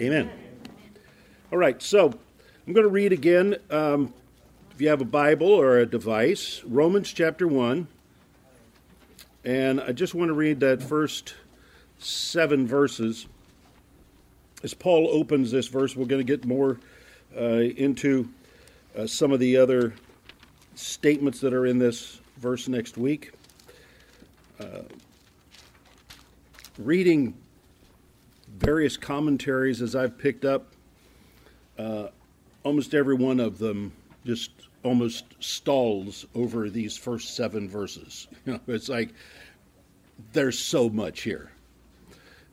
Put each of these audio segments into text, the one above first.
Amen. All right, so I'm going to read again, um, if you have a Bible or a device, Romans chapter 1. And I just want to read that first seven verses. As Paul opens this verse, we're going to get more uh, into uh, some of the other statements that are in this verse next week. Uh, reading various commentaries as I've picked up, uh, almost every one of them just almost stalls over these first seven verses. You know, it's like there's so much here.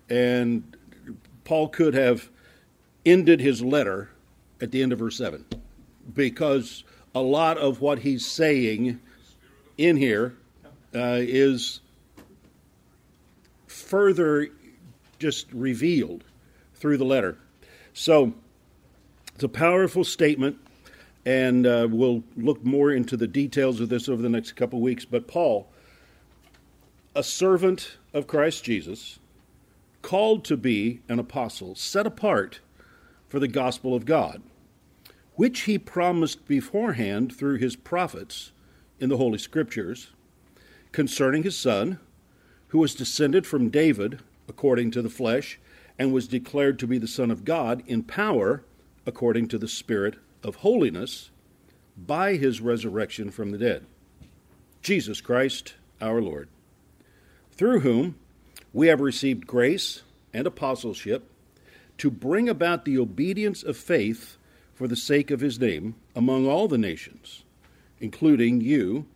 And Paul could have ended his letter at the end of verse 7 because a lot of what he's saying in here uh, is further just revealed through the letter. So it's a powerful statement, and uh, we'll look more into the details of this over the next couple weeks. But Paul, a servant of Christ Jesus, called to be an apostle, set apart for the gospel of God, which he promised beforehand through his prophets in the Holy Scriptures concerning his Son, who was descended from David according to the flesh, and was declared to be the Son of God in power according to the Spirit of holiness by his resurrection from the dead. Jesus Christ our Lord, through whom we have received grace and apostleship to bring about the obedience of faith for the sake of his name among all the nations, including you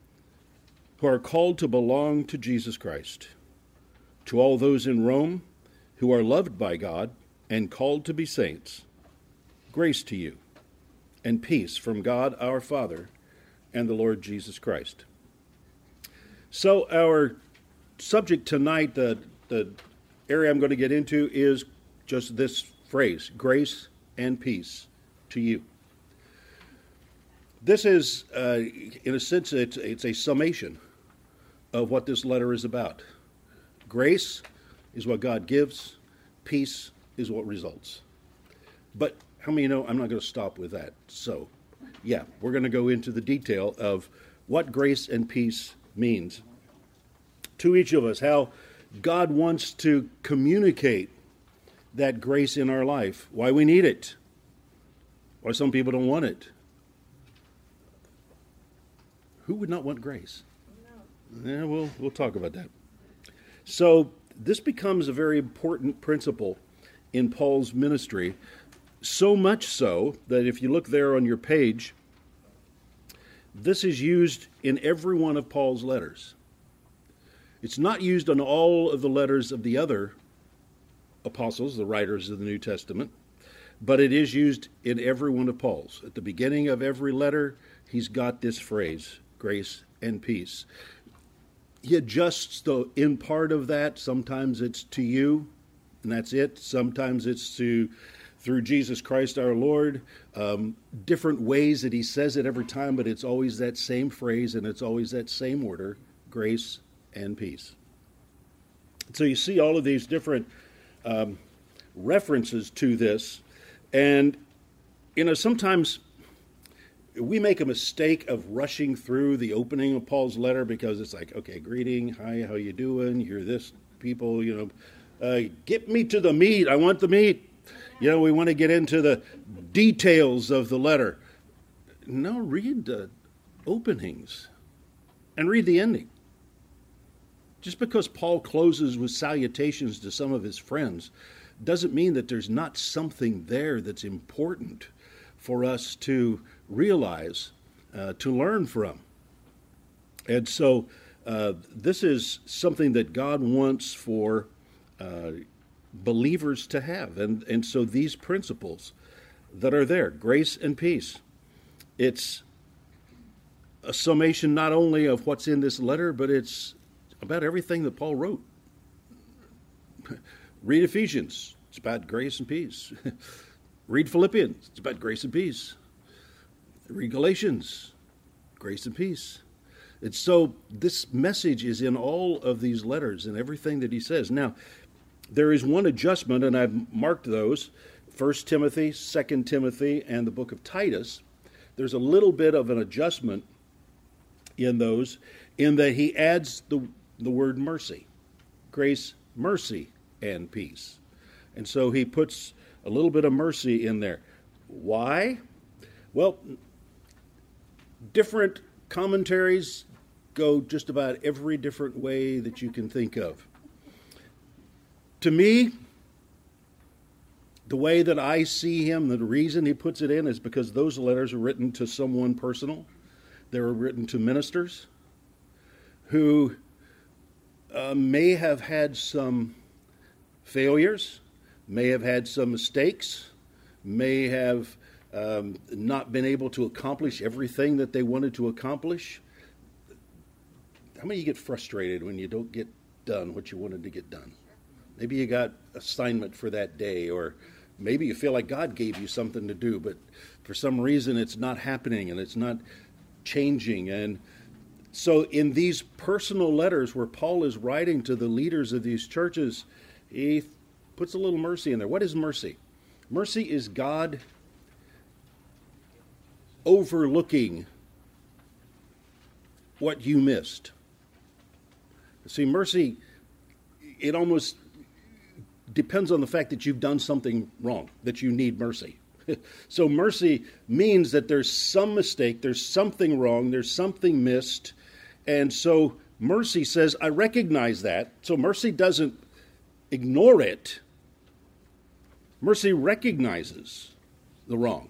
who are called to belong to Jesus Christ. To all those in Rome who are loved by God and called to be saints, grace to you and peace from God our Father and the Lord Jesus Christ. So, our subject tonight, the, the area I'm going to get into, is just this phrase grace and peace to you. This is, uh, in a sense, it's, it's a summation of what this letter is about. Grace is what God gives, peace is what results. But how many know I'm not going to stop with that? So, yeah, we're going to go into the detail of what grace and peace means to each of us, how God wants to communicate that grace in our life, why we need it, why some people don't want it. Who would not want grace? No. Yeah, we'll, we'll talk about that. So this becomes a very important principle in Paul's ministry, so much so that if you look there on your page, this is used in every one of Paul's letters. It's not used on all of the letters of the other apostles, the writers of the New Testament, but it is used in every one of Paul's. At the beginning of every letter, he's got this phrase grace and peace he adjusts the in part of that. Sometimes it's to you, and that's it. Sometimes it's to through Jesus Christ our Lord. Um, different ways that he says it every time, but it's always that same phrase and it's always that same order grace and peace. So you see all of these different um, references to this, and you know sometimes we make a mistake of rushing through the opening of Paul's letter because it's like, okay, greeting, hi, how you doing? You're this people, you know, uh, get me to the meat. I want the meat. You know, we want to get into the details of the letter. No, read the openings and read the ending. Just because Paul closes with salutations to some of his friends doesn't mean that there's not something there that's important for us to realize, uh, to learn from. And so uh, this is something that God wants for uh, believers to have. And, and so these principles that are there grace and peace it's a summation not only of what's in this letter, but it's about everything that Paul wrote. Read Ephesians, it's about grace and peace. Read Philippians, it's about grace and peace. Read Galatians, grace and peace. And so this message is in all of these letters and everything that he says. Now, there is one adjustment, and I've marked those. First Timothy, Second Timothy, and the book of Titus, there's a little bit of an adjustment in those, in that he adds the, the word mercy grace, mercy, and peace. And so he puts a little bit of mercy in there. Why? Well, different commentaries go just about every different way that you can think of. To me, the way that I see him, the reason he puts it in is because those letters are written to someone personal. They were written to ministers who uh, may have had some failures, may have had some mistakes, may have um, not been able to accomplish everything that they wanted to accomplish. How many of you get frustrated when you don't get done what you wanted to get done? Maybe you got assignment for that day, or maybe you feel like God gave you something to do, but for some reason it's not happening and it's not changing. And so, in these personal letters where Paul is writing to the leaders of these churches, he puts a little mercy in there. What is mercy? Mercy is God overlooking what you missed. See, mercy, it almost depends on the fact that you've done something wrong, that you need mercy. so, mercy means that there's some mistake, there's something wrong, there's something missed. And so, mercy says, I recognize that. So, mercy doesn't ignore it, mercy recognizes the wrong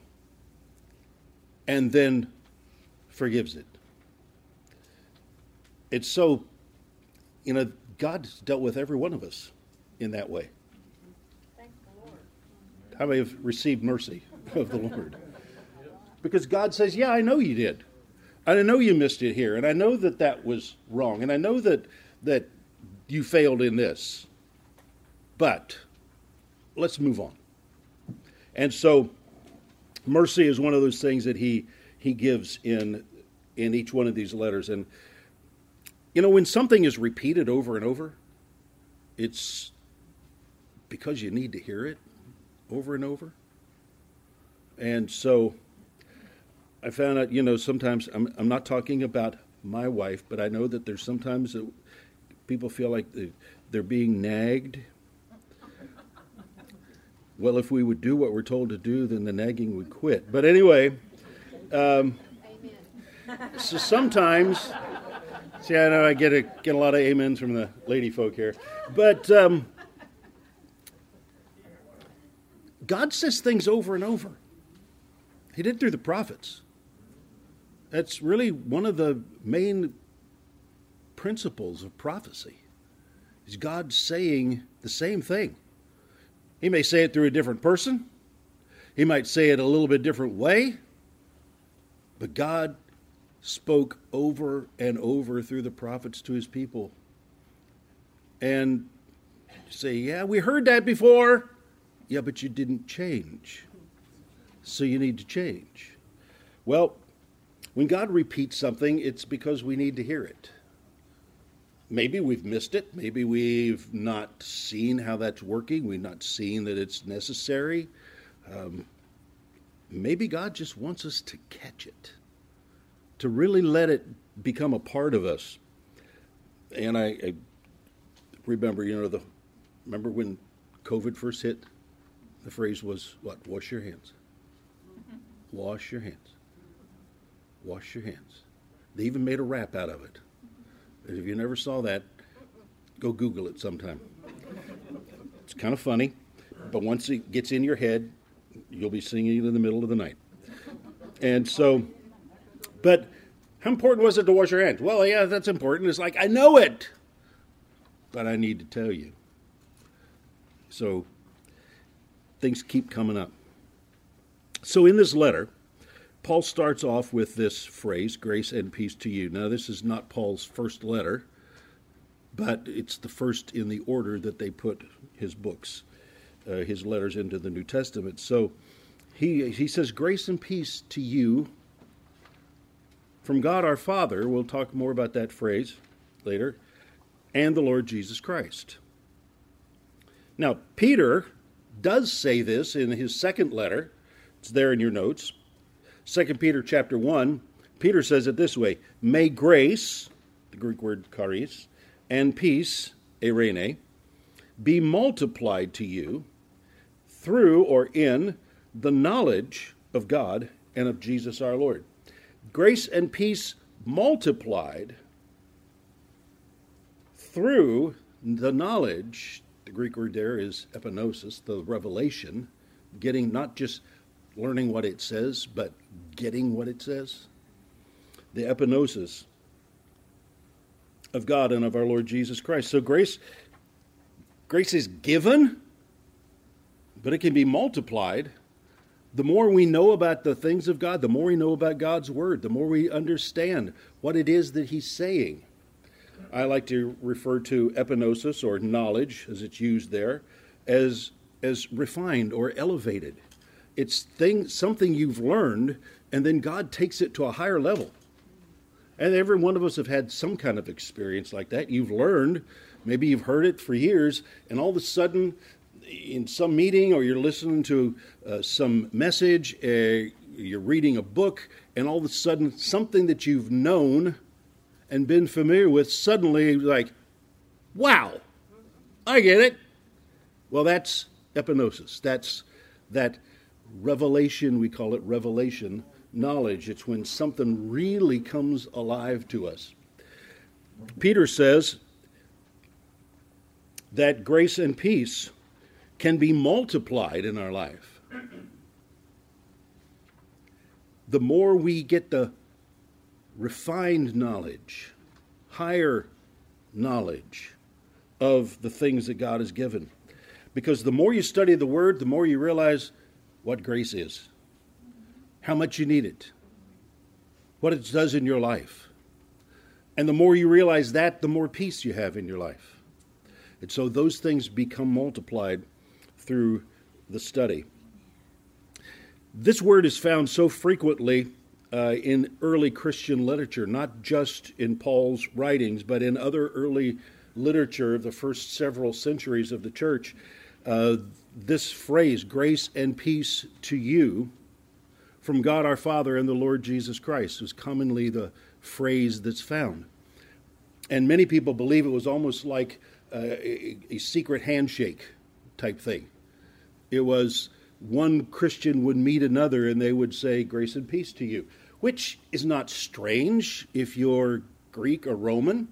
and then forgives it. It's so, you know, God's dealt with every one of us in that way. How many have received mercy of the Lord? Because God says, Yeah, I know you did. I know you missed it here. And I know that that was wrong. And I know that, that you failed in this. But let's move on. And so, mercy is one of those things that he, he gives in, in each one of these letters. And, you know, when something is repeated over and over, it's because you need to hear it over and over. And so I found out, you know, sometimes I'm, I'm not talking about my wife, but I know that there's sometimes that people feel like they're being nagged. Well, if we would do what we're told to do, then the nagging would quit. But anyway, um, so sometimes, see, I know I get a get a lot of amens from the lady folk here, but um, God says things over and over. He did through the prophets. That's really one of the main principles of prophecy. Is God saying the same thing? He may say it through a different person. He might say it a little bit different way. But God spoke over and over through the prophets to his people. And say, yeah, we heard that before. Yeah, but you didn't change. So you need to change. Well, when God repeats something, it's because we need to hear it. Maybe we've missed it. Maybe we've not seen how that's working. We've not seen that it's necessary. Um, maybe God just wants us to catch it, to really let it become a part of us. And I, I remember, you know, the remember when COVID first hit? The phrase was what? Wash your hands. Wash your hands. Wash your hands. They even made a rap out of it. If you never saw that, go Google it sometime. It's kind of funny, but once it gets in your head, you'll be singing it in the middle of the night. And so, but how important was it to wash your hands? Well, yeah, that's important. It's like, I know it, but I need to tell you. So things keep coming up. So in this letter, Paul starts off with this phrase, grace and peace to you. Now, this is not Paul's first letter, but it's the first in the order that they put his books, uh, his letters into the New Testament. So he, he says, Grace and peace to you from God our Father. We'll talk more about that phrase later, and the Lord Jesus Christ. Now, Peter does say this in his second letter. It's there in your notes. 2 Peter chapter 1, Peter says it this way May grace, the Greek word charis, and peace, eirene, be multiplied to you through or in the knowledge of God and of Jesus our Lord. Grace and peace multiplied through the knowledge, the Greek word there is epignosis, the revelation, getting not just learning what it says, but getting what it says. The epignosis of God and of our Lord Jesus Christ. So grace grace is given, but it can be multiplied. The more we know about the things of God, the more we know about God's word, the more we understand what it is that he's saying. I like to refer to epignosis or knowledge as it's used there as as refined or elevated. It's thing something you've learned and then God takes it to a higher level. And every one of us have had some kind of experience like that. You've learned, maybe you've heard it for years, and all of a sudden, in some meeting or you're listening to uh, some message, uh, you're reading a book, and all of a sudden, something that you've known and been familiar with suddenly, like, wow, I get it. Well, that's epignosis. That's that revelation, we call it revelation knowledge. It's when something really comes alive to us. Peter says that grace and peace can be multiplied in our life. The more we get the refined knowledge, higher knowledge of the things that God has given. Because the more you study the Word, the more you realize what grace is how much you need it, what it does in your life. And the more you realize that, the more peace you have in your life. And so those things become multiplied through the study. This word is found so frequently uh, in early Christian literature, not just in Paul's writings, but in other early literature of the first several centuries of the church. Uh, this phrase, grace and peace to you, from God our Father and the Lord Jesus Christ, is commonly the phrase that's found. And many people believe it was almost like a, a secret handshake type thing. It was one Christian would meet another and they would say, Grace and peace to you, which is not strange if you're Greek or Roman,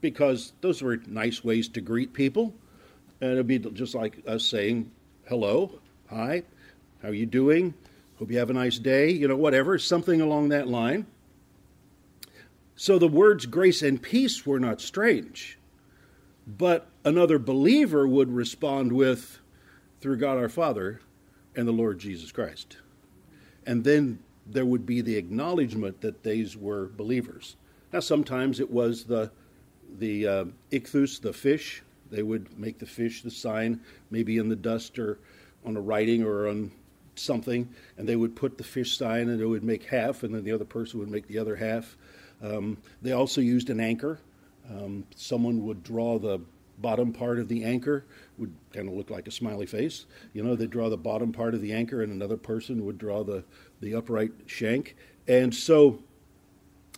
because those were nice ways to greet people. And it'd be just like us saying, Hello, hi, how are you doing? Hope you have a nice day, you know, whatever, something along that line. So the words grace and peace were not strange. But another believer would respond with, through God our Father and the Lord Jesus Christ. And then there would be the acknowledgement that these were believers. Now, sometimes it was the, the uh, ichthus, the fish. They would make the fish the sign, maybe in the dust or on a writing or on something, and they would put the fish sign and it would make half, and then the other person would make the other half. Um, they also used an anchor. Um, someone would draw the bottom part of the anchor, would kind of look like a smiley face. You know, they'd draw the bottom part of the anchor, and another person would draw the, the upright shank. And so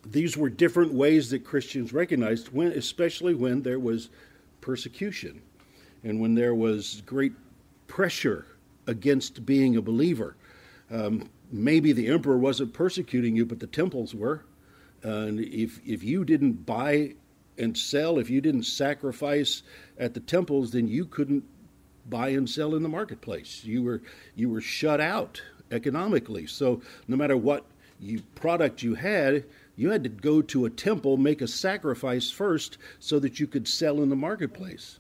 these were different ways that Christians recognized, when, especially when there was persecution and when there was great pressure against being a believer. Um, maybe the emperor wasn't persecuting you, but the temples were. and if if you didn't buy and sell, if you didn't sacrifice at the temples, then you couldn't buy and sell in the marketplace. You were you were shut out economically. So no matter what you, product you had, you had to go to a temple, make a sacrifice first, so that you could sell in the marketplace.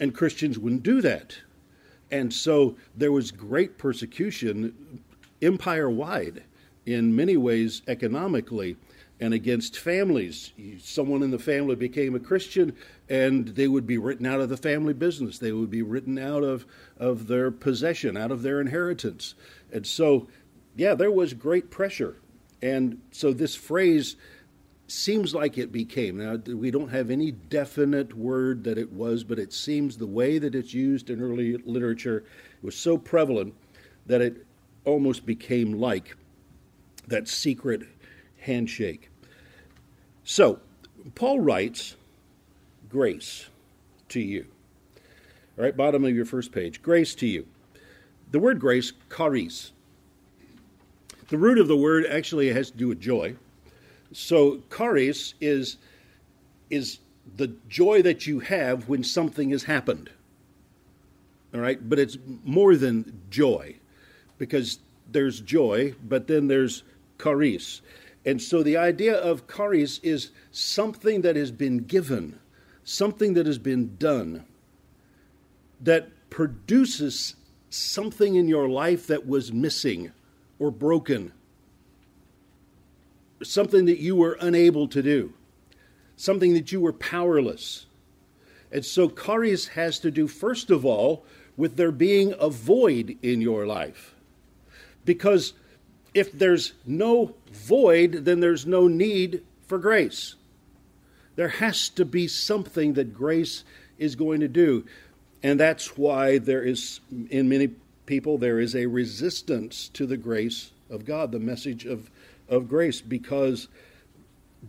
And Christians wouldn't do that. And so there was great persecution empire wide in many ways economically and against families. Someone in the family became a Christian and they would be written out of the family business. They would be written out of, of their possession, out of their inheritance. And so, yeah, there was great pressure. And so this phrase seems like it became. Now, we don't have any definite word that it was, but it seems the way that it's used in early literature was so prevalent that it almost became like that secret handshake. So, Paul writes, Grace to you. All right, bottom of your first page. Grace to you. The word grace, charis. The root of the word actually has to do with joy. So, charis is, is the joy that you have when something has happened. All right, but it's more than joy because there's joy, but then there's charis. And so the idea of charis is something that has been given, something that has been done, that produces something in your life that was missing or broken, something that you were unable to do, something that you were powerless. And so charis has to do, first of all, with there being a void in your life. Because if there's no void, then there's no need for grace. There has to be something that grace is going to do. And that's why there is, in many people, there is a resistance to the grace of God, the message of, of grace, because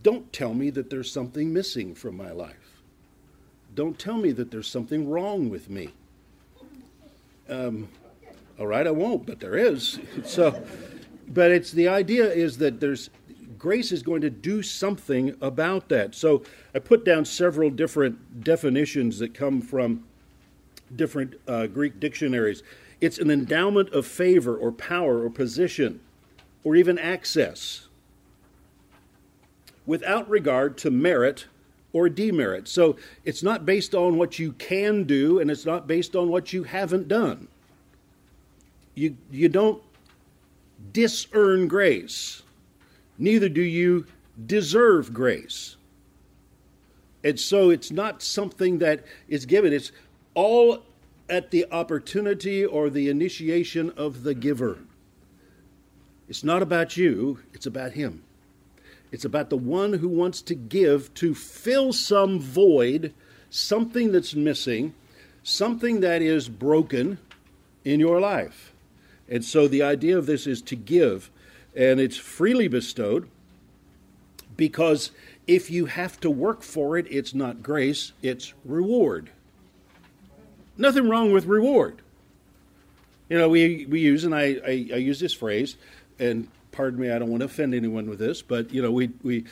don't tell me that there's something missing from my life. Don't tell me that there's something wrong with me. Um, all right, I won't, but there is. So, but it's the idea is that there's grace is going to do something about that. So I put down several different definitions that come from different uh, Greek dictionaries. It's an endowment of favor or power or position or even access without regard to merit or demerit. So it's not based on what you can do and it's not based on what you haven't done. You, you don't disearn grace, neither do you deserve grace. And so it's not something that is given, it's all at the opportunity or the initiation of the giver. It's not about you, it's about Him. It's about the one who wants to give to fill some void, something that's missing, something that is broken in your life. And so the idea of this is to give, and it's freely bestowed because if you have to work for it, it's not grace, it's reward. Nothing wrong with reward. You know, we, we use, and I, I, I use this phrase, and pardon me, I don't want to offend anyone with this, but, you know, we, we,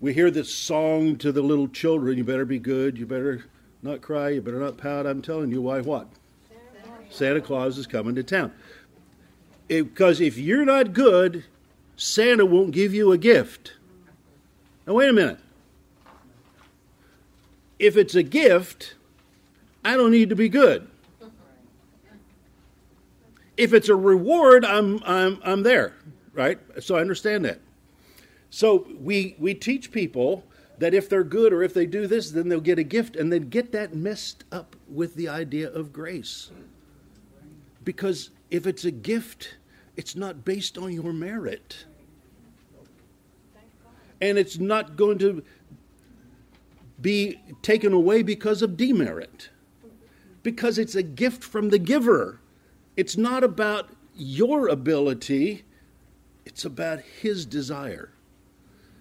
we hear this song to the little children you better be good, you better not cry, you better not pout. I'm telling you why what? Santa Claus is coming to town because if you're not good, Santa won't give you a gift. Now, wait a minute. If it's a gift, I don't need to be good. If it's a reward, I'm, I'm, I'm there, right? So I understand that. So we, we teach people that if they're good or if they do this, then they'll get a gift, and then get that messed up with the idea of grace. Because if it's a gift, it's not based on your merit. And it's not going to be taken away because of demerit. Because it's a gift from the giver. It's not about your ability, it's about his desire.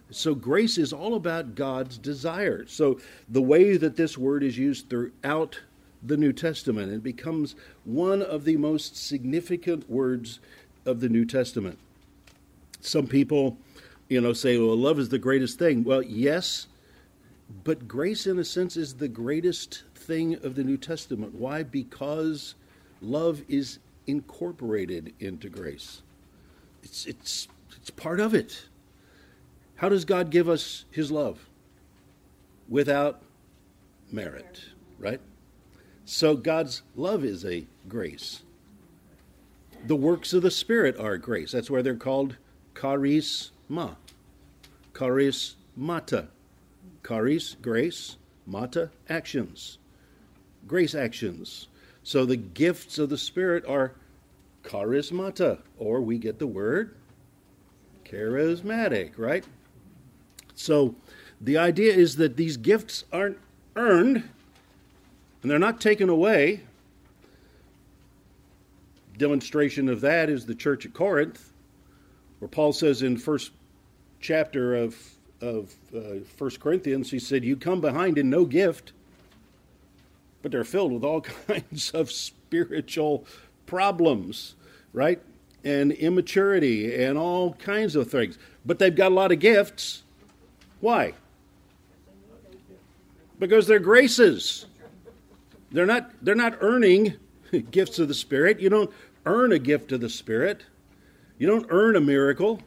So grace is all about God's desire. So the way that this word is used throughout the New Testament. It becomes one of the most significant words of the New Testament. Some people, you know, say, well, love is the greatest thing. Well, yes, but grace, in a sense, is the greatest thing of the New Testament. Why? Because love is incorporated into grace. It's, it's, it's part of it. How does God give us his love? Without merit, right? So God's love is a grace. The works of the Spirit are grace. That's why they're called charisma. Charis mata. Charis, grace, mata, actions. Grace actions. So the gifts of the Spirit are charismata, or we get the word charismatic, right? So the idea is that these gifts aren't earned and they're not taken away, demonstration of that is the church at Corinth, where Paul says in first chapter of of uh, First Corinthians, he said, "You come behind in no gift, but they're filled with all kinds of spiritual problems, right? And immaturity and all kinds of things. But they've got a lot of gifts. Why? Because they're graces. They're not they're not earning gifts of the Spirit. You don't earn a gift of the Spirit. You don't earn a miracle.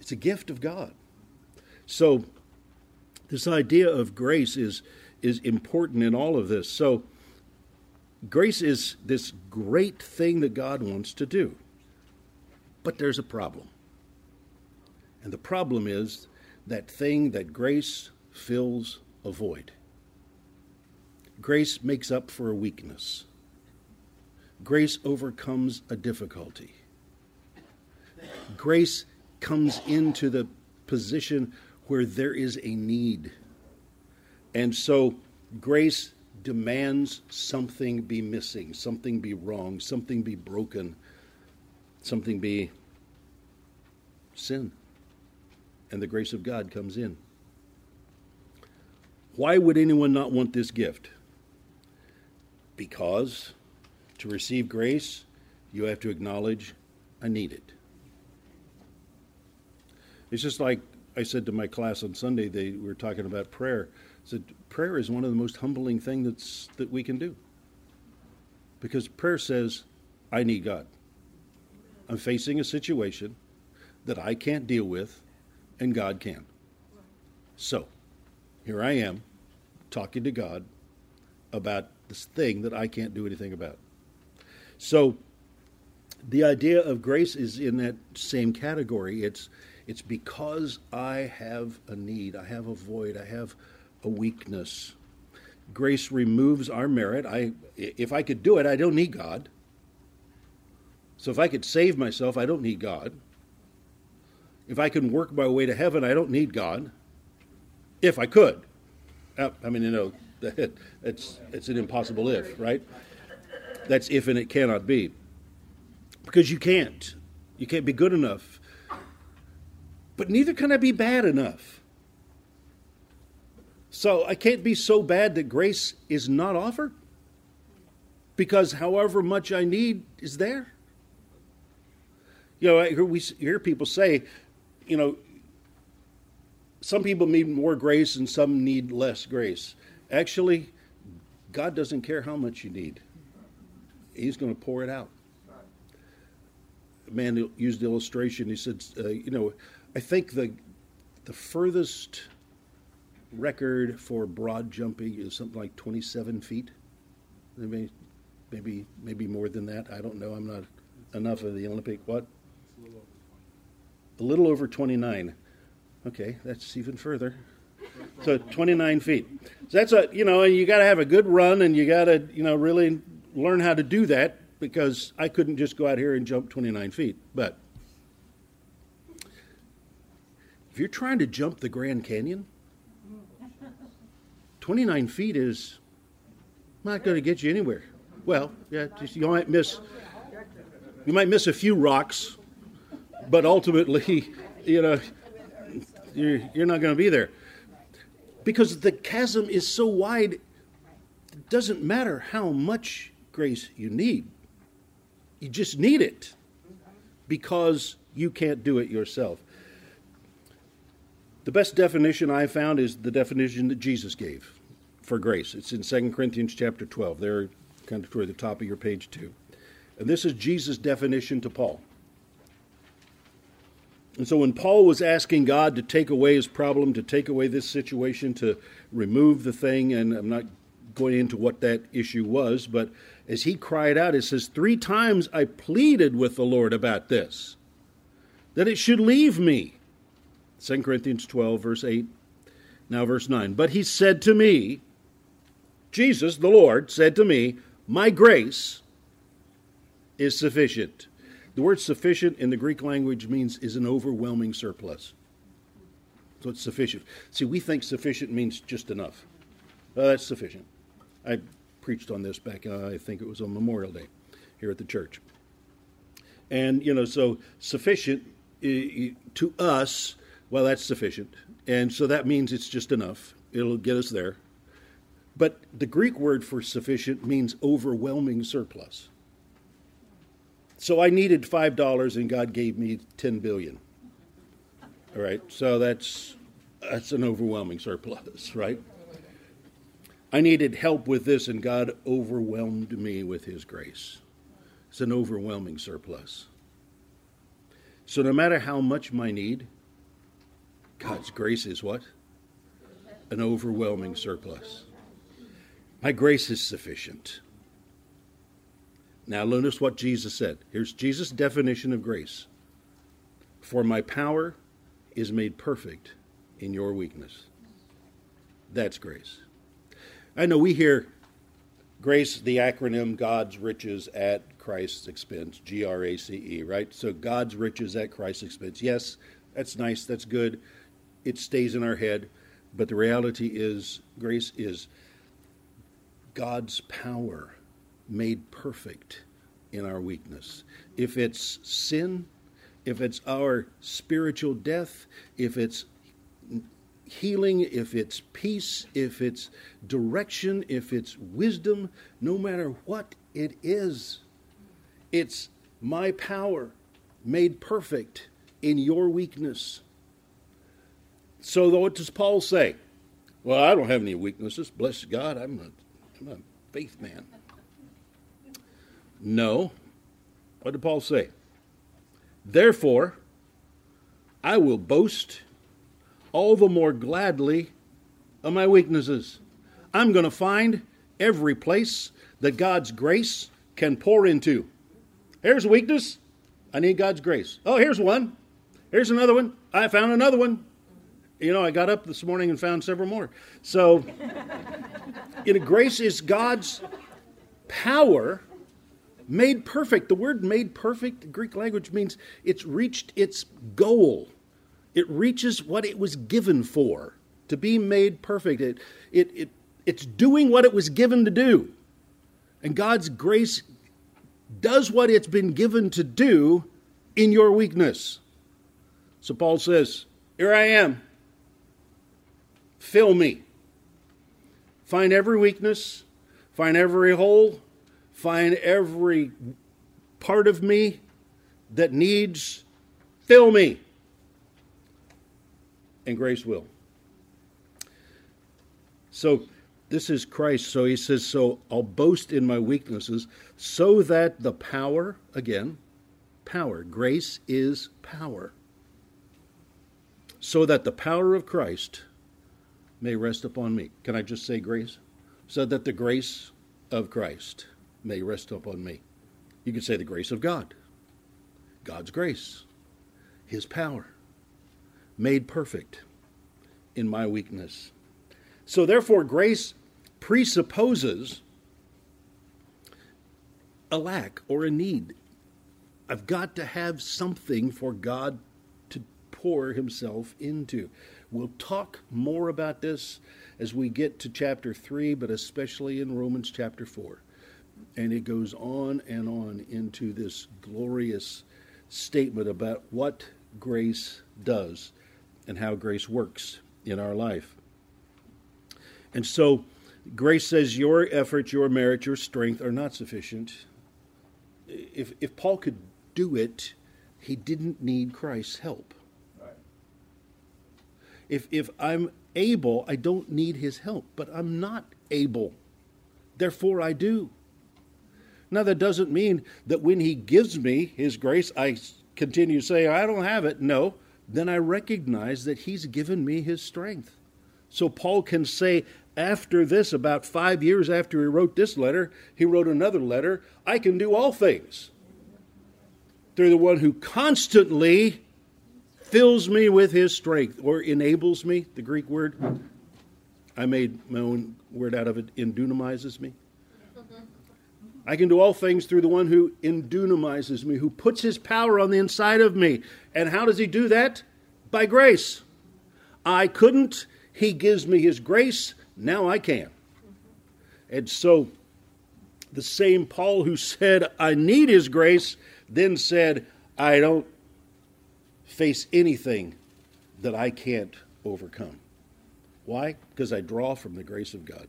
It's a gift of God. So this idea of grace is is important in all of this. So grace is this great thing that God wants to do. But there's a problem. And the problem is that thing that grace fills a void. Grace makes up for a weakness. Grace overcomes a difficulty. Grace comes into the position where there is a need. And so grace demands something be missing, something be wrong, something be broken, something be sin. And the grace of God comes in. Why would anyone not want this gift? Because to receive grace, you have to acknowledge I need it. It's just like I said to my class on Sunday, they were talking about prayer. Said, prayer is one of the most humbling things that we can do. Because prayer says, I need God. I'm facing a situation that I can't deal with, and God can. So, here I am talking to God about this thing that I can't do anything about. So, the idea of grace is in that same category. It's it's because I have a need, I have a void, I have a weakness. Grace removes our merit. I if I could do it, I don't need God. So if I could save myself, I don't need God. If I can work my way to heaven, I don't need God. If I could. Uh, I mean, you know, it's it's an impossible if, right? That's if and it cannot be. Because you can't. You can't be good enough but neither can I be bad enough. So I can't be so bad that grace is not offered because however much I need is there. You know, I hear, we hear people say, you know, some people need more grace and some need less grace. Actually, God doesn't care how much you need, He's going to pour it out. A man used the illustration. He said, uh, you know, I think the the furthest record for broad jumping is something like 27 feet. Maybe, maybe, maybe more than that. I don't know. I'm not enough of the Olympic. What? A little over 29. Okay, that's even further. So 29 feet. So that's a you know and you got to have a good run and you got to you know really learn how to do that because I couldn't just go out here and jump 29 feet. But If you're trying to jump the Grand Canyon, 29 feet is not going to get you anywhere. Well, yeah, you might miss you might miss a few rocks, but ultimately, you know, you're, you're not going to be there because the chasm is so wide. It doesn't matter how much grace you need; you just need it because you can't do it yourself. The best definition I found is the definition that Jesus gave for grace. It's in 2 Corinthians chapter 12. There, kind of toward the top of your page, too. And this is Jesus' definition to Paul. And so when Paul was asking God to take away his problem, to take away this situation, to remove the thing, and I'm not going into what that issue was, but as he cried out, it says, Three times I pleaded with the Lord about this, that it should leave me. 2 Corinthians 12, verse 8. Now, verse 9. But he said to me, Jesus, the Lord, said to me, My grace is sufficient. The word sufficient in the Greek language means is an overwhelming surplus. So it's sufficient. See, we think sufficient means just enough. That's sufficient. I preached on this back, uh, I think it was on Memorial Day here at the church. And, you know, so sufficient to us, well, that's sufficient. And so that means it's just enough. It'll get us there. But the Greek word for sufficient means overwhelming surplus. So I needed $5 and God gave me 10 billion. All right. So that's that's an overwhelming surplus, right? I needed help with this and God overwhelmed me with his grace. It's an overwhelming surplus. So no matter how much my need, God's grace is what? An overwhelming surplus. My grace is sufficient. Now, notice what Jesus said. Here's Jesus' definition of grace For my power is made perfect in your weakness. That's grace. I know we hear grace, the acronym God's riches at Christ's expense, G R A C E, right? So God's riches at Christ's expense. Yes, that's nice, that's good. It stays in our head, but the reality is grace is God's power made perfect in our weakness. If it's sin, if it's our spiritual death, if it's healing, if it's peace, if it's direction, if it's wisdom, no matter what it is, it's my power made perfect in your weakness. So, what does Paul say? Well, I don't have any weaknesses. Bless God, I'm a I'm a faith man. No. What did Paul say? Therefore, I will boast all the more gladly of my weaknesses. I'm going to find every place that God's grace can pour into. Here's a weakness. I need God's grace. Oh, here's one. Here's another one. I found another one. You know, I got up this morning and found several more. So, you know, grace is God's power made perfect. The word made perfect, Greek language means it's reached its goal. It reaches what it was given for, to be made perfect. It, it, it, it's doing what it was given to do. And God's grace does what it's been given to do in your weakness. So Paul says, Here I am. Fill me. Find every weakness, find every hole, find every part of me that needs, fill me. And grace will. So this is Christ. So he says, So I'll boast in my weaknesses so that the power, again, power, grace is power. So that the power of Christ may rest upon me. Can I just say grace? So that the grace of Christ may rest upon me. You could say the grace of God, God's grace, His power, made perfect in my weakness. So, therefore, grace presupposes a lack or a need. I've got to have something for God to pour Himself into. We'll talk more about this as we get to chapter 3, but especially in Romans chapter 4. And it goes on and on into this glorious statement about what grace does and how grace works in our life. And so, grace says your efforts, your merit, your strength are not sufficient. If, if Paul could do it, he didn't need Christ's help. If, if I'm able, I don't need his help, but I'm not able. Therefore, I do. Now, that doesn't mean that when he gives me his grace, I continue to say, I don't have it. No, then I recognize that he's given me his strength. So Paul can say, after this, about five years after he wrote this letter, he wrote another letter I can do all things through the one who constantly fills me with his strength or enables me, the Greek word. I made my own word out of it, endunamizes me. Mm-hmm. I can do all things through the one who endunamizes me, who puts his power on the inside of me. And how does he do that? By grace. I couldn't, he gives me his grace, now I can. Mm-hmm. And so the same Paul who said, I need his grace, then said, I don't face anything that I can't overcome. Why? Because I draw from the grace of God.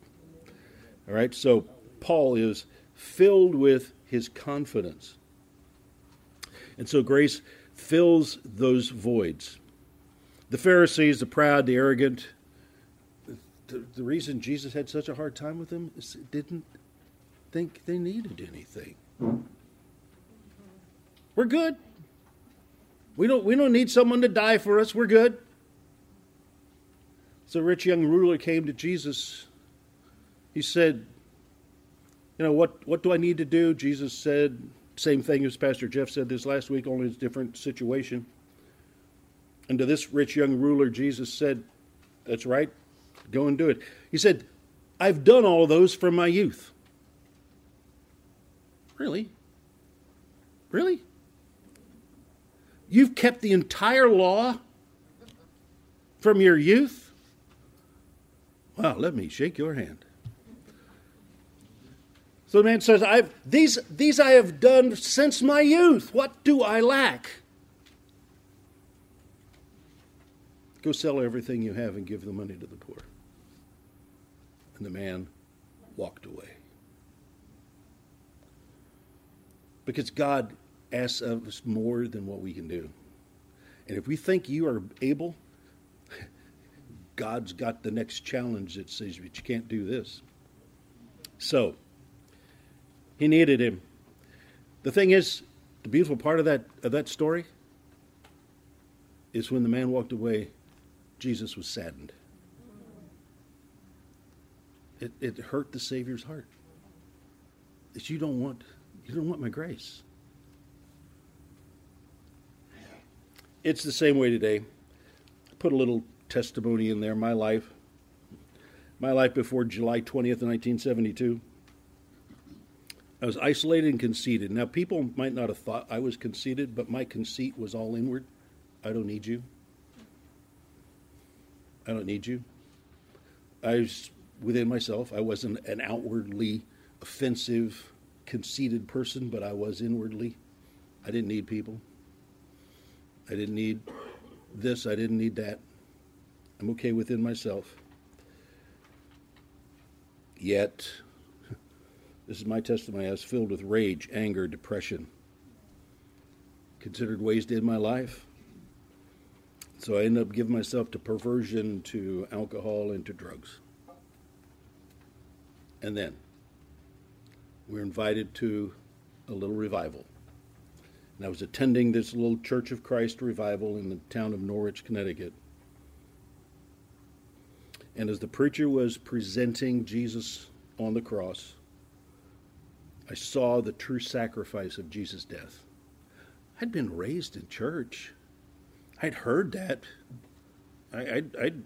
All right, so Paul is filled with his confidence. And so grace fills those voids. The Pharisees, the proud, the arrogant, the, the reason Jesus had such a hard time with them is didn't think they needed anything. We're good. We don't, we don't need someone to die for us. We're good. So, rich young ruler came to Jesus. He said, You know, what, what do I need to do? Jesus said, same thing as Pastor Jeff said this last week, only it's a different situation. And to this rich young ruler, Jesus said, That's right, go and do it. He said, I've done all those from my youth. Really? Really? You've kept the entire law from your youth? Well, let me shake your hand. So the man says, I've, these, these I have done since my youth. What do I lack? Go sell everything you have and give the money to the poor. And the man walked away. Because God asks of us more than what we can do. And if we think you are able, God's got the next challenge that says, but you can't do this. So, he needed him. The thing is, the beautiful part of that, of that story is when the man walked away, Jesus was saddened. It, it hurt the Savior's heart. That you don't want you don't want my grace. It's the same way today. Put a little testimony in there. My life, my life before July 20th, 1972. I was isolated and conceited. Now, people might not have thought I was conceited, but my conceit was all inward. I don't need you. I don't need you. I was within myself. I wasn't an outwardly offensive, conceited person, but I was inwardly. I didn't need people. I didn't need this. I didn't need that. I'm okay within myself. Yet, this is my testimony. I was filled with rage, anger, depression. Considered end my life. So I ended up giving myself to perversion, to alcohol, and to drugs. And then we we're invited to a little revival. And I was attending this little Church of Christ revival in the town of Norwich, Connecticut. And as the preacher was presenting Jesus on the cross, I saw the true sacrifice of Jesus' death. I'd been raised in church. I'd heard that. I, I'd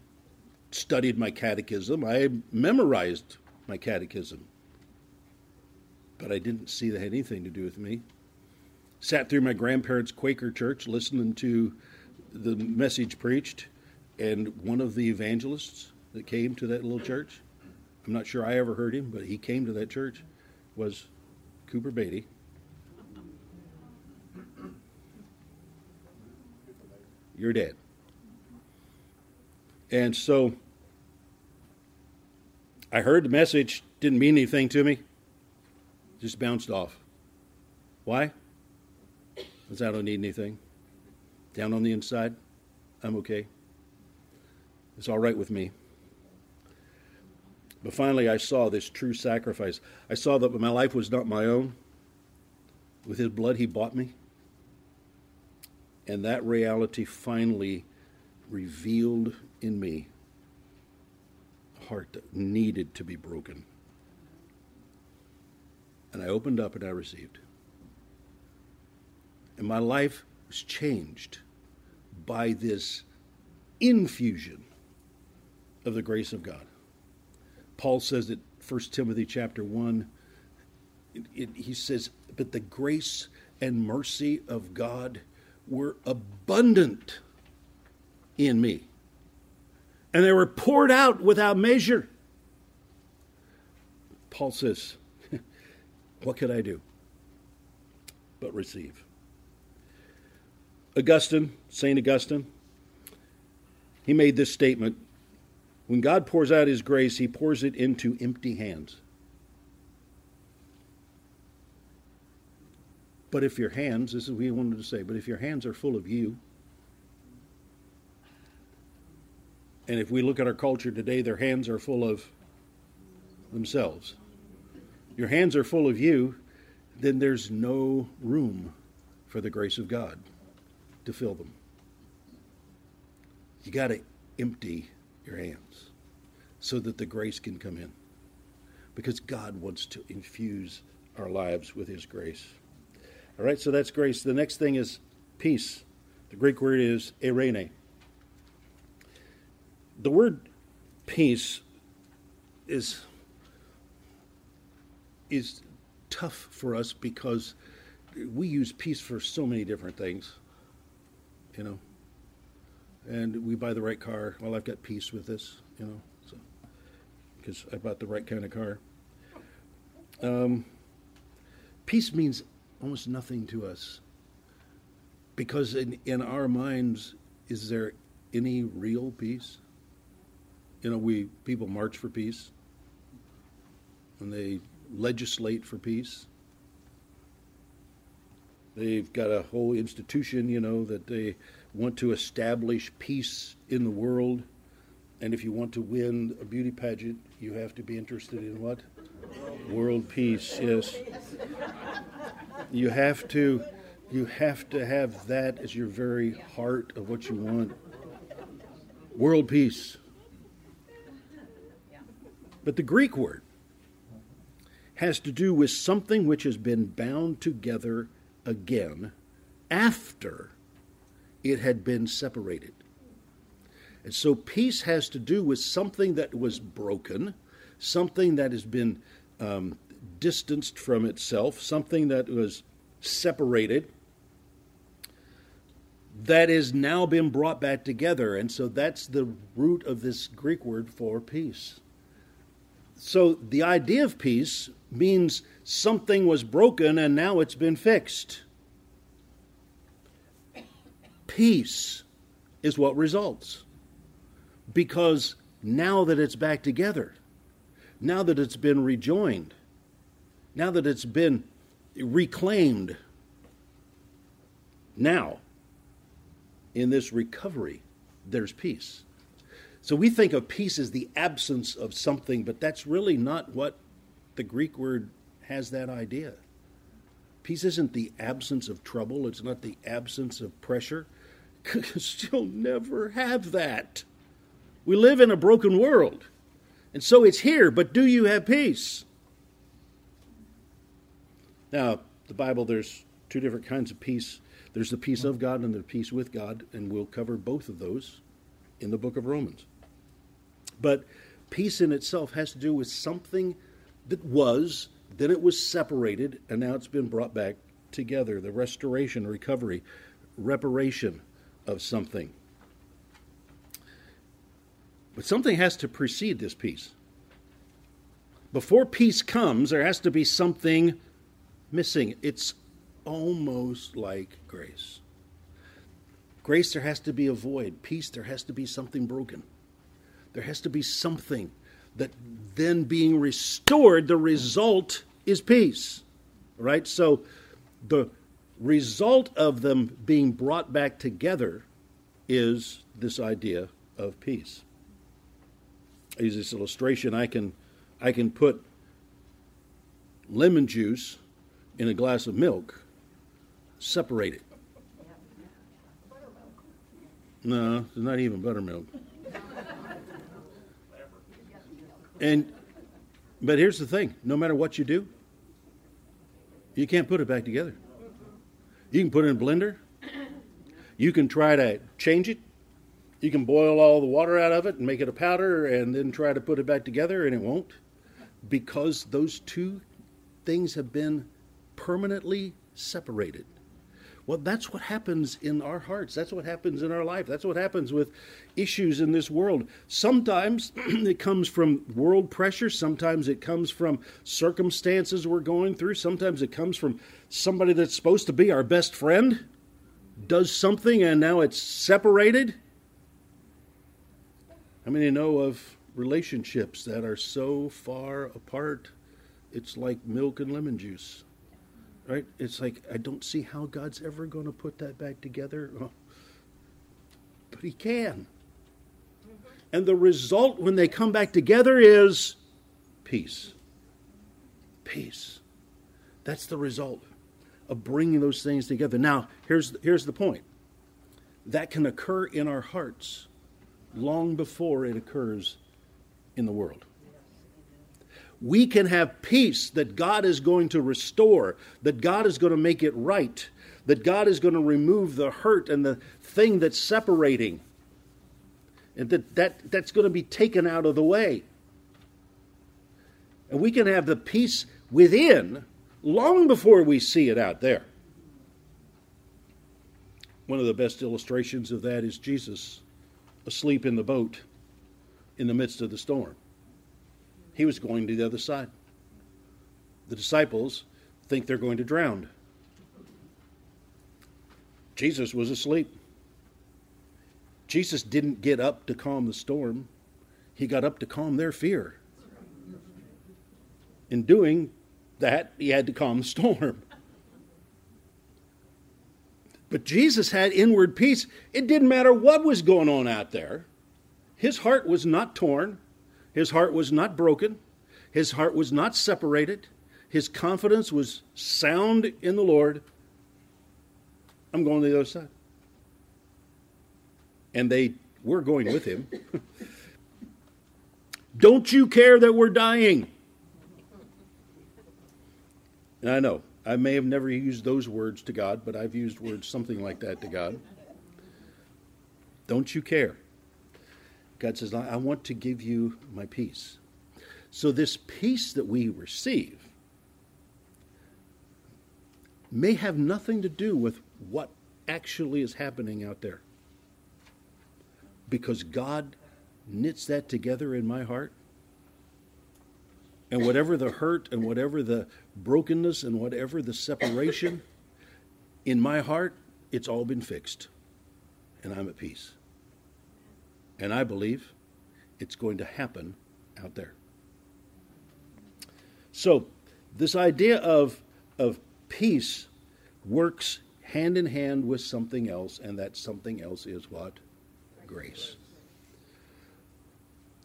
studied my catechism. I memorized my catechism. But I didn't see that had anything to do with me sat through my grandparents' Quaker church listening to the message preached, and one of the evangelists that came to that little church, I'm not sure I ever heard him, but he came to that church, was Cooper Beatty. You're dead. And so I heard the message, didn't mean anything to me, just bounced off. Why? Because I don't need anything. Down on the inside, I'm okay. It's all right with me. But finally, I saw this true sacrifice. I saw that my life was not my own. With his blood, he bought me. And that reality finally revealed in me a heart that needed to be broken. And I opened up and I received. And my life was changed by this infusion of the grace of God. Paul says it 1 Timothy chapter 1 it, it, he says but the grace and mercy of God were abundant in me and they were poured out without measure Paul says What could I do but receive? Augustine, St. Augustine, he made this statement When God pours out his grace, he pours it into empty hands. But if your hands, this is what he wanted to say, but if your hands are full of you, and if we look at our culture today, their hands are full of themselves. Your hands are full of you, then there's no room for the grace of God to fill them. You got to empty your hands so that the grace can come in. Because God wants to infuse our lives with His grace. All right, so that's grace. The next thing is peace. The Greek word is eirene. The word peace is is tough for us because we use peace for so many different things. You know, and we buy the right car. Well, I've got peace with this. You know, so because I bought the right kind of car. Um, peace means almost nothing to us. Because in, in our minds, is there any real peace? You know, we people march for peace and they legislate for peace. They've got a whole institution, you know, that they want to establish peace in the world. And if you want to win a beauty pageant, you have to be interested in what? World peace, yes. You have to you have to have that as your very heart of what you want. World peace. But the Greek word has to do with something which has been bound together again after it had been separated. And so peace has to do with something that was broken, something that has been um, distanced from itself, something that was separated, that has now been brought back together. And so that's the root of this Greek word for peace. So the idea of peace means something was broken and now it's been fixed. Peace is what results. Because now that it's back together, now that it's been rejoined, now that it's been reclaimed, now in this recovery, there's peace. So we think of peace as the absence of something, but that's really not what the Greek word has that idea. Peace isn't the absence of trouble, it's not the absence of pressure. You'll never have that. We live in a broken world. And so it's here, but do you have peace? Now, the Bible, there's two different kinds of peace. There's the peace of God and the peace with God, and we'll cover both of those in the book of Romans. But peace in itself has to do with something that was, then it was separated, and now it's been brought back together. The restoration, recovery, reparation of something. But something has to precede this peace. Before peace comes, there has to be something missing. It's almost like grace. Grace, there has to be a void. Peace, there has to be something broken. There has to be something that then being restored, the result is peace. Right? So the result of them being brought back together is this idea of peace use this illustration, I can, I can put lemon juice in a glass of milk, separate it. No, it's not even buttermilk. And but here's the thing, no matter what you do, you can't put it back together. You can put it in a blender. You can try to change it. You can boil all the water out of it and make it a powder and then try to put it back together, and it won't because those two things have been permanently separated. Well, that's what happens in our hearts. That's what happens in our life. That's what happens with issues in this world. Sometimes it comes from world pressure. Sometimes it comes from circumstances we're going through. Sometimes it comes from somebody that's supposed to be our best friend does something and now it's separated. How many know of relationships that are so far apart? It's like milk and lemon juice right? It's like, I don't see how God's ever going to put that back together. Oh. But He can. Mm-hmm. And the result when they come back together is peace. Peace. That's the result of bringing those things together. Now, here's, here's the point that can occur in our hearts long before it occurs in the world we can have peace that God is going to restore, that God is going to make it right, that God is going to remove the hurt and the thing that's separating, and that, that that's going to be taken out of the way. And we can have the peace within long before we see it out there. One of the best illustrations of that is Jesus asleep in the boat in the midst of the storm. He was going to the other side. The disciples think they're going to drown. Jesus was asleep. Jesus didn't get up to calm the storm, he got up to calm their fear. In doing that, he had to calm the storm. But Jesus had inward peace. It didn't matter what was going on out there. His heart was not torn. His heart was not broken, his heart was not separated. His confidence was sound in the Lord. I'm going to the other side. And they were going with him. Don't you care that we're dying? And I know, I may have never used those words to God, but I've used words something like that to God. Don't you care? God says, I want to give you my peace. So, this peace that we receive may have nothing to do with what actually is happening out there. Because God knits that together in my heart. And whatever the hurt and whatever the brokenness and whatever the separation in my heart, it's all been fixed. And I'm at peace. And I believe it's going to happen out there. So, this idea of, of peace works hand in hand with something else, and that something else is what? Grace.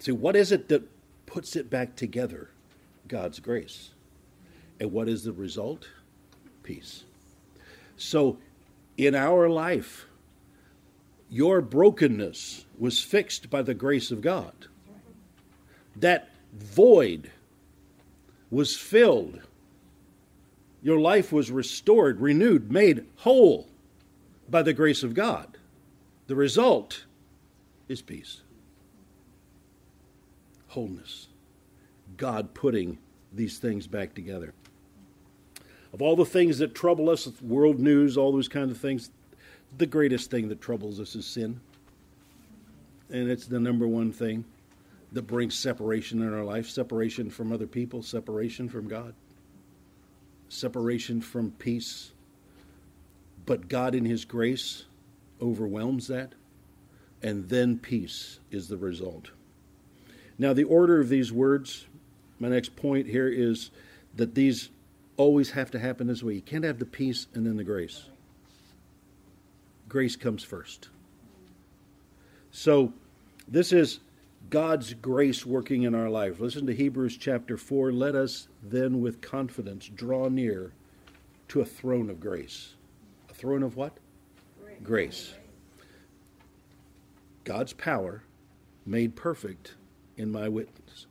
See, what is it that puts it back together? God's grace. And what is the result? Peace. So, in our life, your brokenness was fixed by the grace of God. That void was filled. Your life was restored, renewed, made whole by the grace of God. The result is peace, wholeness. God putting these things back together. Of all the things that trouble us, world news, all those kinds of things, the greatest thing that troubles us is sin. And it's the number one thing that brings separation in our life separation from other people, separation from God, separation from peace. But God, in His grace, overwhelms that, and then peace is the result. Now, the order of these words, my next point here is that these always have to happen this way. You can't have the peace and then the grace grace comes first. So, this is God's grace working in our life. Listen to Hebrews chapter 4. Let us then with confidence draw near to a throne of grace. A throne of what? Grace. God's power made perfect in my weakness.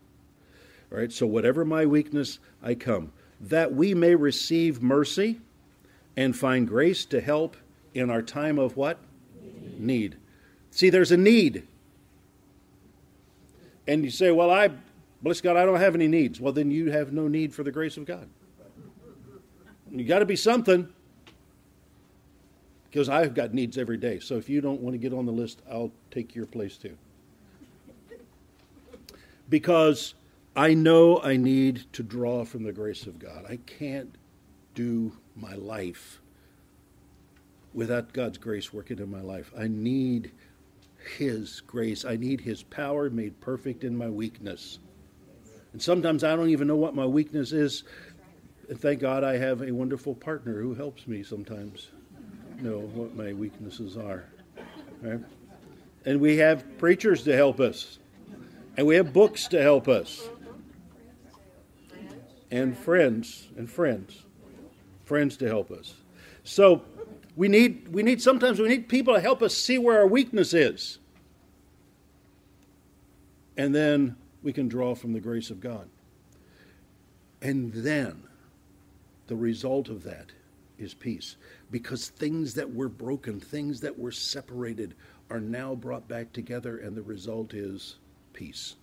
All right, so whatever my weakness, I come, that we may receive mercy and find grace to help in our time of what? Need. need. See, there's a need. And you say, Well, I, bless God, I don't have any needs. Well, then you have no need for the grace of God. You got to be something. Because I've got needs every day. So if you don't want to get on the list, I'll take your place too. Because I know I need to draw from the grace of God. I can't do my life without God's grace working in my life. I need His grace. I need His power made perfect in my weakness. And sometimes I don't even know what my weakness is. And thank God I have a wonderful partner who helps me sometimes know what my weaknesses are. Right? And we have preachers to help us. And we have books to help us. And friends and friends. Friends to help us. So we need we need sometimes we need people to help us see where our weakness is. And then we can draw from the grace of God. And then the result of that is peace. Because things that were broken, things that were separated, are now brought back together, and the result is peace.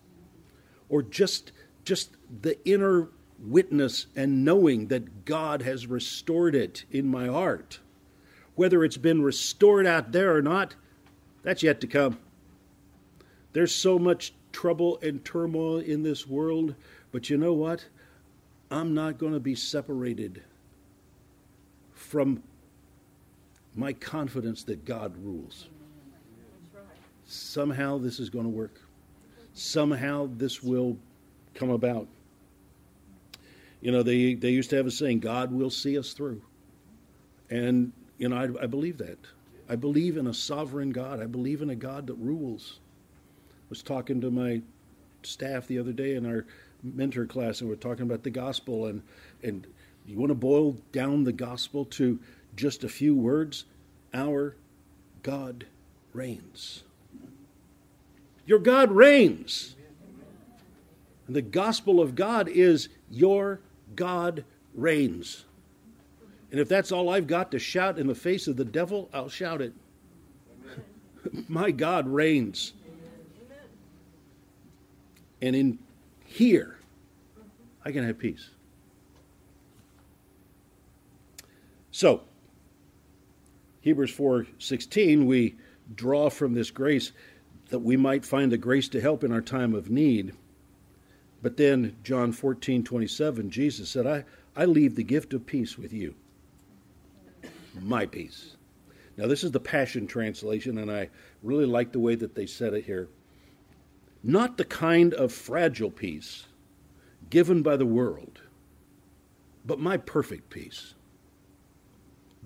Or just, just the inner witness and knowing that God has restored it in my heart. Whether it's been restored out there or not, that's yet to come. There's so much trouble and turmoil in this world, but you know what? I'm not going to be separated from my confidence that God rules. Somehow this is going to work. Somehow this will come about. You know, they, they used to have a saying, God will see us through. And, you know, I, I believe that. I believe in a sovereign God. I believe in a God that rules. I was talking to my staff the other day in our mentor class, and we we're talking about the gospel. And, and you want to boil down the gospel to just a few words? Our God reigns. Your God reigns. And the gospel of God is your God reigns. And if that's all I've got to shout in the face of the devil, I'll shout it. My God reigns. And in here, I can have peace. So, Hebrews 4:16 we draw from this grace that we might find the grace to help in our time of need. But then John 14:27 Jesus said, "I I leave the gift of peace with you. My peace." Now this is the Passion translation and I really like the way that they said it here. Not the kind of fragile peace given by the world, but my perfect peace.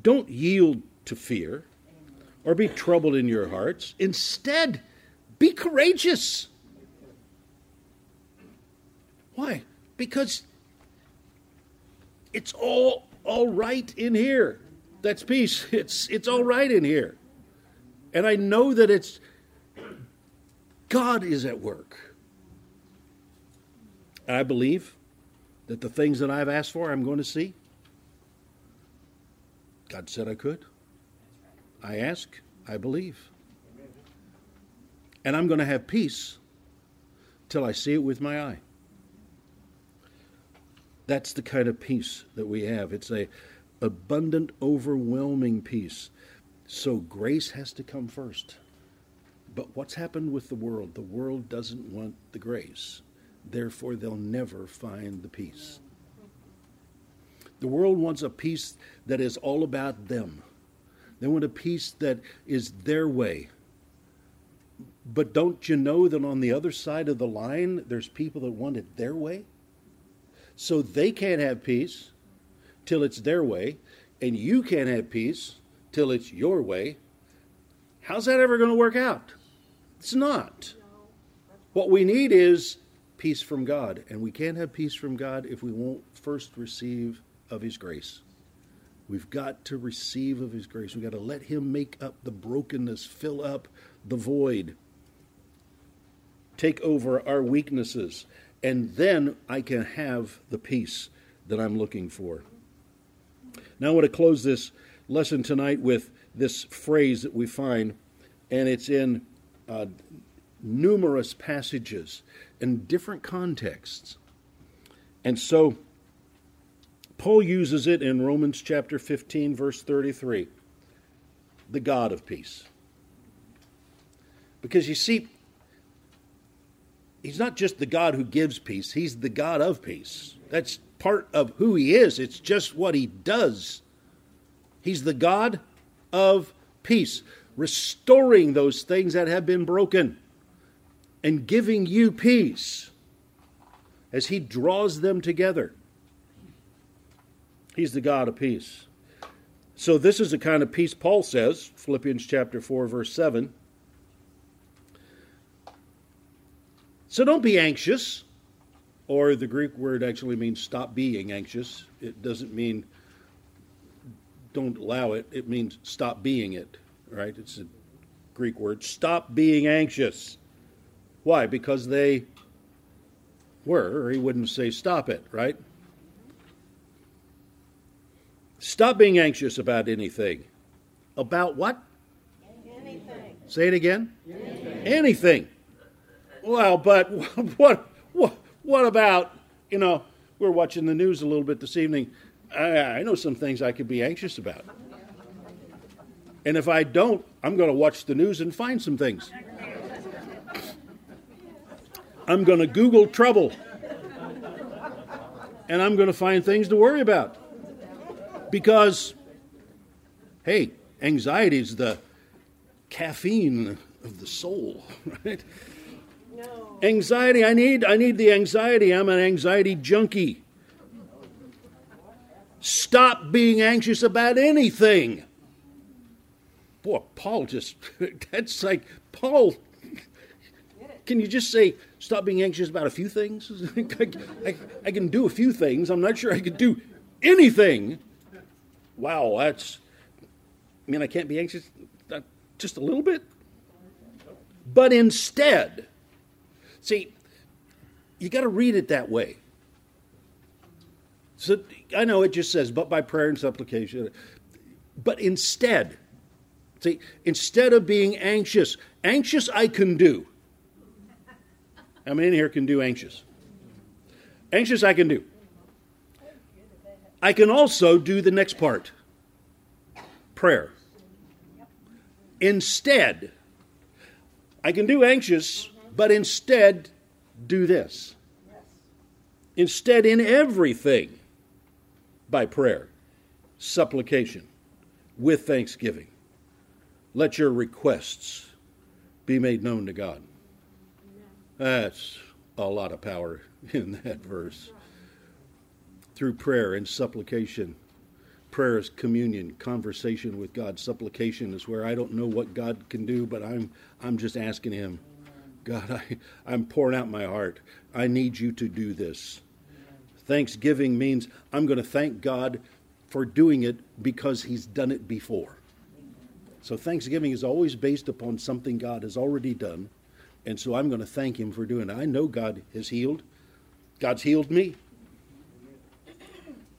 Don't yield to fear or be troubled in your hearts. Instead, be courageous. Why? Because it's all all right in here. That's peace. It's it's all right in here. And I know that it's God is at work. I believe that the things that I've asked for I'm going to see. God said I could. I ask, I believe. And I'm going to have peace till I see it with my eye. That's the kind of peace that we have. It's a abundant, overwhelming peace. So grace has to come first. But what's happened with the world? The world doesn't want the grace. Therefore, they'll never find the peace. The world wants a peace that is all about them. They want a peace that is their way. But don't you know that on the other side of the line, there's people that want it their way? So they can't have peace till it's their way, and you can't have peace till it's your way. How's that ever going to work out? It's not. What we need is peace from God, and we can't have peace from God if we won't first receive of His grace. We've got to receive of His grace. We've got to let Him make up the brokenness, fill up the void, take over our weaknesses, and then I can have the peace that I'm looking for. Now, I want to close this lesson tonight with this phrase that we find, and it's in uh, numerous passages in different contexts. And so, Paul uses it in Romans chapter 15, verse 33. the God of peace. Because you see, He's not just the God who gives peace, He's the God of peace. That's part of who He is, it's just what He does. He's the God of peace, restoring those things that have been broken and giving you peace as He draws them together. He's the God of peace. So, this is the kind of peace Paul says, Philippians chapter 4, verse 7. So, don't be anxious, or the Greek word actually means stop being anxious. It doesn't mean don't allow it, it means stop being it, right? It's a Greek word. Stop being anxious. Why? Because they were, or he wouldn't say stop it, right? Stop being anxious about anything. About what? Anything. Say it again. Anything. anything. Well, but what, what, about, you know, we're watching the news a little bit this evening. I, I know some things I could be anxious about. And if I don't, I'm going to watch the news and find some things. I'm going to Google trouble. And I'm going to find things to worry about. Because, hey, anxiety is the caffeine of the soul, right? Anxiety, I need I need the anxiety. I'm an anxiety junkie. Stop being anxious about anything. Boy, Paul just that's like Paul can you just say stop being anxious about a few things? I, I, I, can do a few things. I'm not sure I could do anything wow, that's, I mean, I can't be anxious uh, just a little bit. But instead, see, you got to read it that way. So I know it just says, but by prayer and supplication. But instead, see, instead of being anxious, anxious I can do. How many in here can do anxious? Anxious I can do. I can also do the next part prayer. Instead, I can do anxious, but instead do this. Instead, in everything, by prayer, supplication, with thanksgiving, let your requests be made known to God. That's a lot of power in that verse through prayer and supplication. Prayer is communion, conversation with God. Supplication is where I don't know what God can do, but I'm I'm just asking Him, God, I, I'm pouring out my heart. I need you to do this. Thanksgiving means I'm going to thank God for doing it because He's done it before. So Thanksgiving is always based upon something God has already done. And so I'm going to thank Him for doing it. I know God has healed. God's healed me.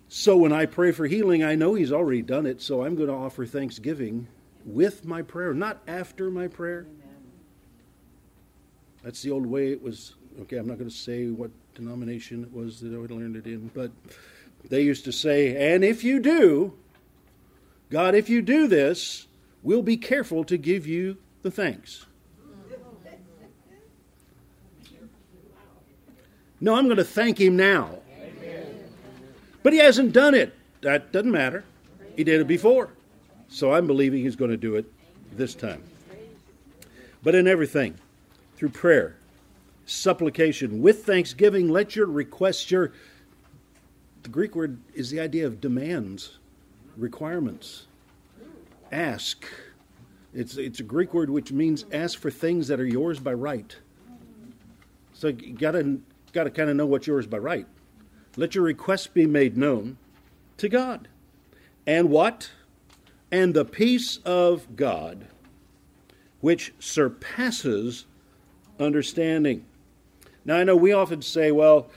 So when I pray for healing, I know He's already done it, so I'm going to offer thanksgiving with my prayer, not after my prayer. That's the old way it was. Okay, I'm not going to say what denomination it was that I learned it in, but they used to say, and if you do, God, if you do this, we'll be careful to give you the thanks. No, I'm going to thank Him now. But he hasn't done it. That doesn't matter. He did it before. So I'm believing he's going to do it this time. But in everything, through prayer, supplication, with thanksgiving, let your requests, your the Greek word is the idea of demands, requirements. Ask. It's it's a Greek word which means ask for things that are yours by right. So you gotta gotta kind of know what's yours by right. Let your requests be made known to God. And what? And the peace of God, which surpasses understanding. Now, I know we often say, well,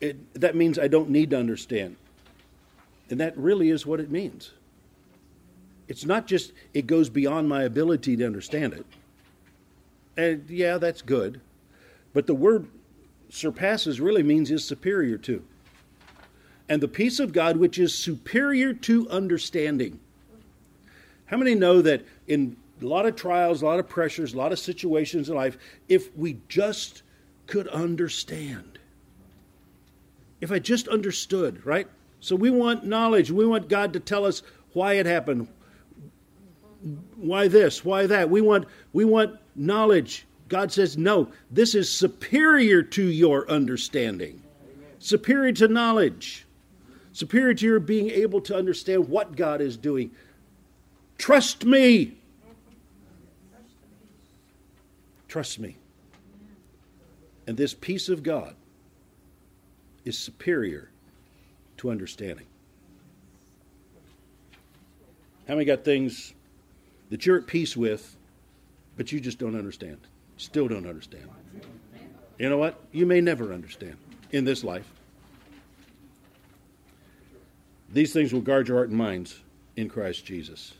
it, that means I don't need to understand. And that really is what it means. It's not just it goes beyond my ability to understand it. And yeah, that's good. But the word surpasses really means is superior to and the peace of God which is superior to understanding. How many know that in a lot of trials, a lot of pressures, a lot of situations in life, if we just could understand, if I just understood, right? So we want knowledge. We want God to tell us why it happened, why this, why that. We want we want knowledge. God says, "No, this is superior to your understanding. Superior to knowledge. Superior to your being able to understand what God is doing. Trust me. Trust me. And this peace of God is superior to understanding. How many got things that you're at peace with, but you just don't understand? Still don't understand. You know what? You may never understand in this life. These things will guard your heart and minds in Christ Jesus.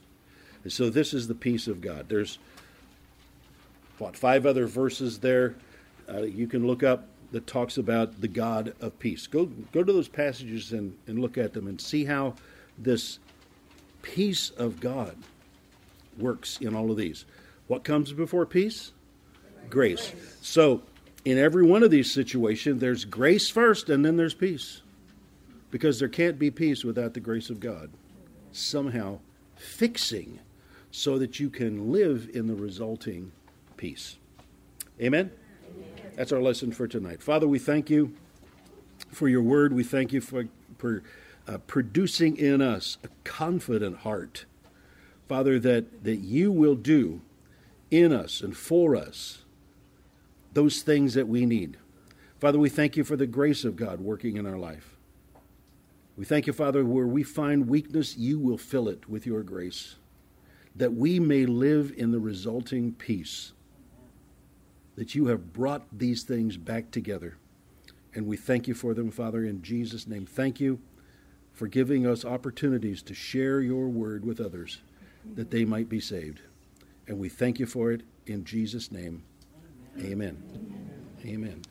And so this is the peace of God. There's what five other verses there uh, you can look up that talks about the God of peace. Go go to those passages and, and look at them and see how this peace of God works in all of these. What comes before peace? Grace. So in every one of these situations, there's grace first and then there's peace. Because there can't be peace without the grace of God. Somehow fixing so that you can live in the resulting peace. Amen? That's our lesson for tonight. Father, we thank you for your word. We thank you for, for uh, producing in us a confident heart. Father, that, that you will do in us and for us those things that we need. Father, we thank you for the grace of God working in our life. We thank you, Father, where we find weakness, you will fill it with your grace, that we may live in the resulting peace that you have brought these things back together. And we thank you for them, Father, in Jesus' name. Thank you for giving us opportunities to share your word with others that they might be saved. And we thank you for it in Jesus' name. Amen. Amen. Amen.